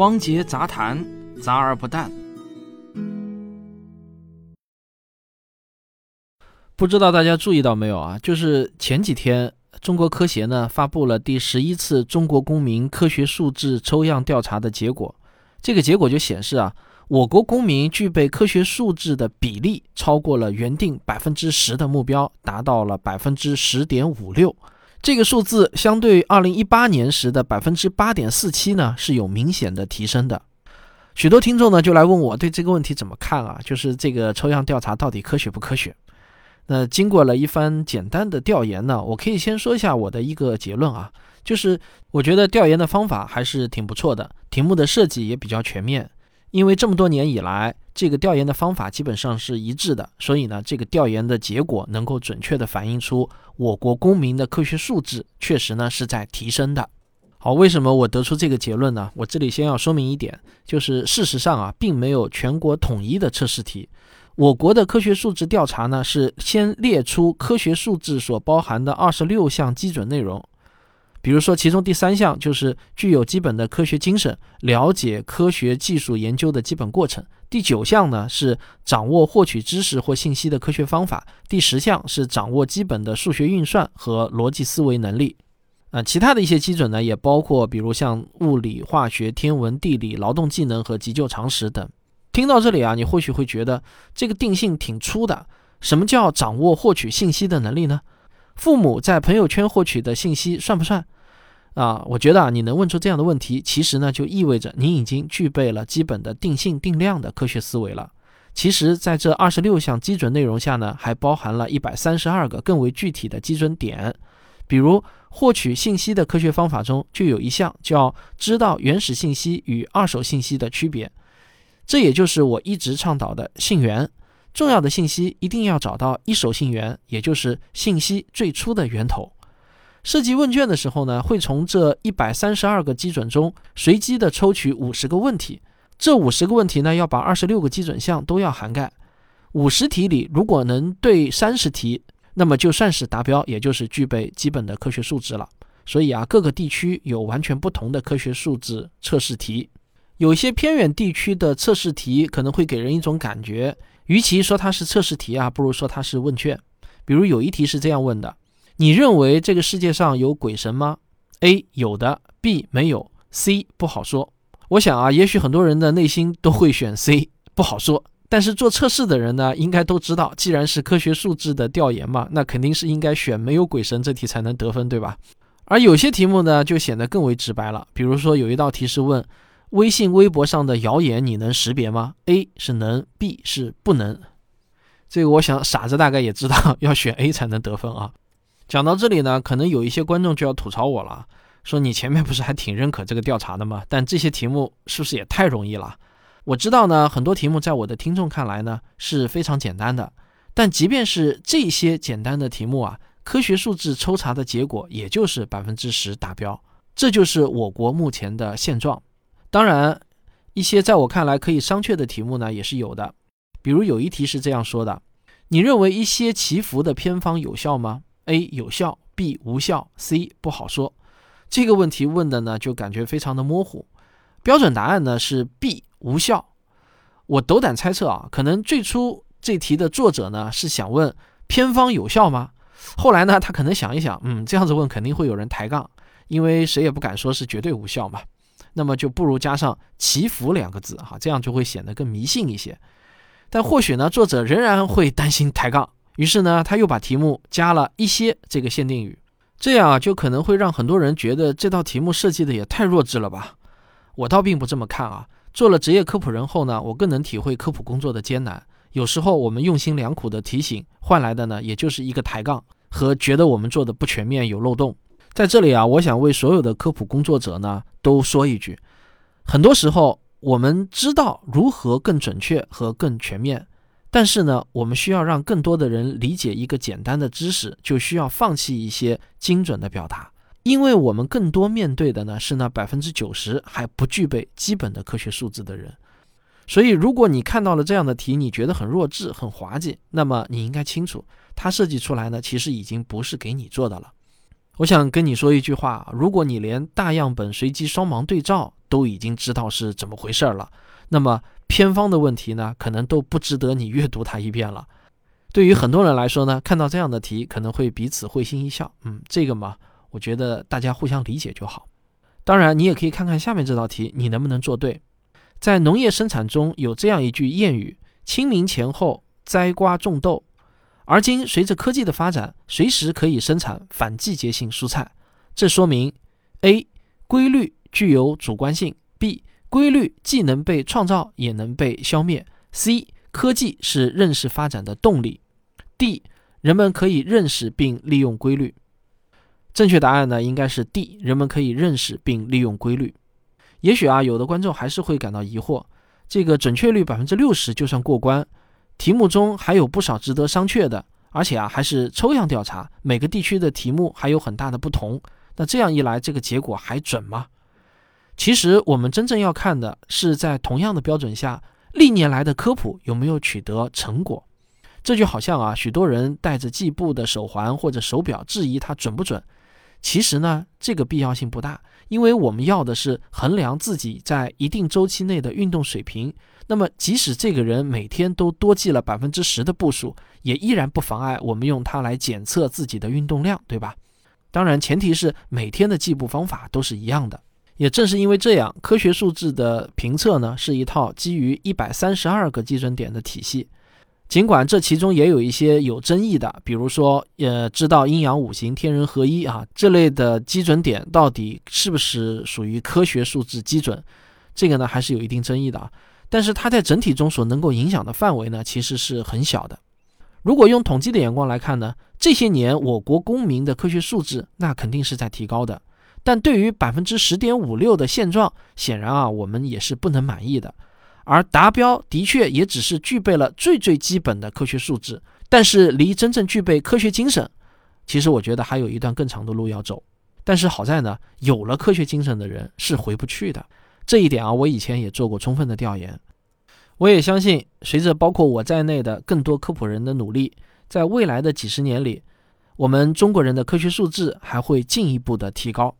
汪杰杂谈，杂而不淡。不知道大家注意到没有啊？就是前几天，中国科协呢发布了第十一次中国公民科学素质抽样调查的结果。这个结果就显示啊，我国公民具备科学素质的比例超过了原定百分之十的目标，达到了百分之十点五六。这个数字相对二零一八年时的百分之八点四七呢，是有明显的提升的。许多听众呢就来问我对这个问题怎么看啊？就是这个抽样调查到底科学不科学？那经过了一番简单的调研呢，我可以先说一下我的一个结论啊，就是我觉得调研的方法还是挺不错的，题目的设计也比较全面。因为这么多年以来，这个调研的方法基本上是一致的，所以呢，这个调研的结果能够准确地反映出我国公民的科学素质确实呢是在提升的。好，为什么我得出这个结论呢？我这里先要说明一点，就是事实上啊，并没有全国统一的测试题。我国的科学素质调查呢，是先列出科学素质所包含的二十六项基准内容。比如说，其中第三项就是具有基本的科学精神，了解科学技术研究的基本过程；第九项呢是掌握获取知识或信息的科学方法；第十项是掌握基本的数学运算和逻辑思维能力。呃，其他的一些基准呢，也包括比如像物理、化学、天文、地理、劳动技能和急救常识等。听到这里啊，你或许会觉得这个定性挺粗的。什么叫掌握获取信息的能力呢？父母在朋友圈获取的信息算不算？啊，我觉得啊，你能问出这样的问题，其实呢，就意味着你已经具备了基本的定性定量的科学思维了。其实，在这二十六项基准内容下呢，还包含了一百三十二个更为具体的基准点。比如，获取信息的科学方法中，就有一项叫知道原始信息与二手信息的区别。这也就是我一直倡导的信源。重要的信息一定要找到一手信源，也就是信息最初的源头。设计问卷的时候呢，会从这一百三十二个基准中随机的抽取五十个问题，这五十个问题呢，要把二十六个基准项都要涵盖。五十题里如果能对三十题，那么就算是达标，也就是具备基本的科学素质了。所以啊，各个地区有完全不同的科学素质测试题，有些偏远地区的测试题可能会给人一种感觉。与其说它是测试题啊，不如说它是问卷。比如有一题是这样问的：你认为这个世界上有鬼神吗？A 有的，B 没有，C 不好说。我想啊，也许很多人的内心都会选 C 不好说。但是做测试的人呢，应该都知道，既然是科学素质的调研嘛，那肯定是应该选没有鬼神这题才能得分，对吧？而有些题目呢，就显得更为直白了。比如说有一道题是问。微信、微博上的谣言你能识别吗？A 是能，B 是不能。这个我想傻子大概也知道 要选 A 才能得分啊。讲到这里呢，可能有一些观众就要吐槽我了，说你前面不是还挺认可这个调查的吗？但这些题目是不是也太容易了？我知道呢，很多题目在我的听众看来呢是非常简单的，但即便是这些简单的题目啊，科学素质抽查的结果也就是百分之十达标，这就是我国目前的现状。当然，一些在我看来可以商榷的题目呢，也是有的。比如有一题是这样说的：你认为一些祈福的偏方有效吗？A 有效，B 无效，C 不好说。这个问题问的呢，就感觉非常的模糊。标准答案呢是 B 无效。我斗胆猜测啊，可能最初这题的作者呢是想问偏方有效吗？后来呢，他可能想一想，嗯，这样子问肯定会有人抬杠，因为谁也不敢说是绝对无效嘛。那么就不如加上“祈福”两个字，哈，这样就会显得更迷信一些。但或许呢，作者仍然会担心抬杠，于是呢，他又把题目加了一些这个限定语，这样啊，就可能会让很多人觉得这道题目设计的也太弱智了吧？我倒并不这么看啊。做了职业科普人后呢，我更能体会科普工作的艰难。有时候我们用心良苦的提醒换来的呢，也就是一个抬杠和觉得我们做的不全面、有漏洞。在这里啊，我想为所有的科普工作者呢都说一句：很多时候我们知道如何更准确和更全面，但是呢，我们需要让更多的人理解一个简单的知识，就需要放弃一些精准的表达，因为我们更多面对的呢是那百分之九十还不具备基本的科学素质的人。所以，如果你看到了这样的题，你觉得很弱智、很滑稽，那么你应该清楚，它设计出来呢，其实已经不是给你做的了。我想跟你说一句话：如果你连大样本随机双盲对照都已经知道是怎么回事了。那么偏方的问题呢，可能都不值得你阅读它一遍了。对于很多人来说呢，看到这样的题，可能会彼此会心一笑。嗯，这个嘛，我觉得大家互相理解就好。当然，你也可以看看下面这道题，你能不能做对。在农业生产中有这样一句谚语：“清明前后栽瓜种豆。”而今随着科技的发展，随时可以生产反季节性蔬菜。这说明：A. 规律具有主观性；B. 规律既能被创造，也能被消灭；C. 科技是认识发展的动力；D. 人们可以认识并利用规律。正确答案呢，应该是 D。人们可以认识并利用规律。也许啊，有的观众还是会感到疑惑：这个准确率百分之六十就算过关？题目中还有不少值得商榷的，而且啊，还是抽样调查，每个地区的题目还有很大的不同。那这样一来，这个结果还准吗？其实我们真正要看的是，在同样的标准下，历年来的科普有没有取得成果。这就好像啊，许多人戴着计步的手环或者手表，质疑它准不准。其实呢，这个必要性不大，因为我们要的是衡量自己在一定周期内的运动水平。那么，即使这个人每天都多记了百分之十的步数，也依然不妨碍我们用它来检测自己的运动量，对吧？当然，前提是每天的计步方法都是一样的。也正是因为这样，科学数字的评测呢，是一套基于一百三十二个基准点的体系。尽管这其中也有一些有争议的，比如说，呃，知道阴阳五行、天人合一啊这类的基准点到底是不是属于科学数字基准，这个呢还是有一定争议的啊。但是它在整体中所能够影响的范围呢，其实是很小的。如果用统计的眼光来看呢，这些年我国公民的科学素质那肯定是在提高的，但对于百分之十点五六的现状，显然啊，我们也是不能满意的。而达标的确也只是具备了最最基本的科学素质，但是离真正具备科学精神，其实我觉得还有一段更长的路要走。但是好在呢，有了科学精神的人是回不去的。这一点啊，我以前也做过充分的调研。我也相信，随着包括我在内的更多科普人的努力，在未来的几十年里，我们中国人的科学素质还会进一步的提高。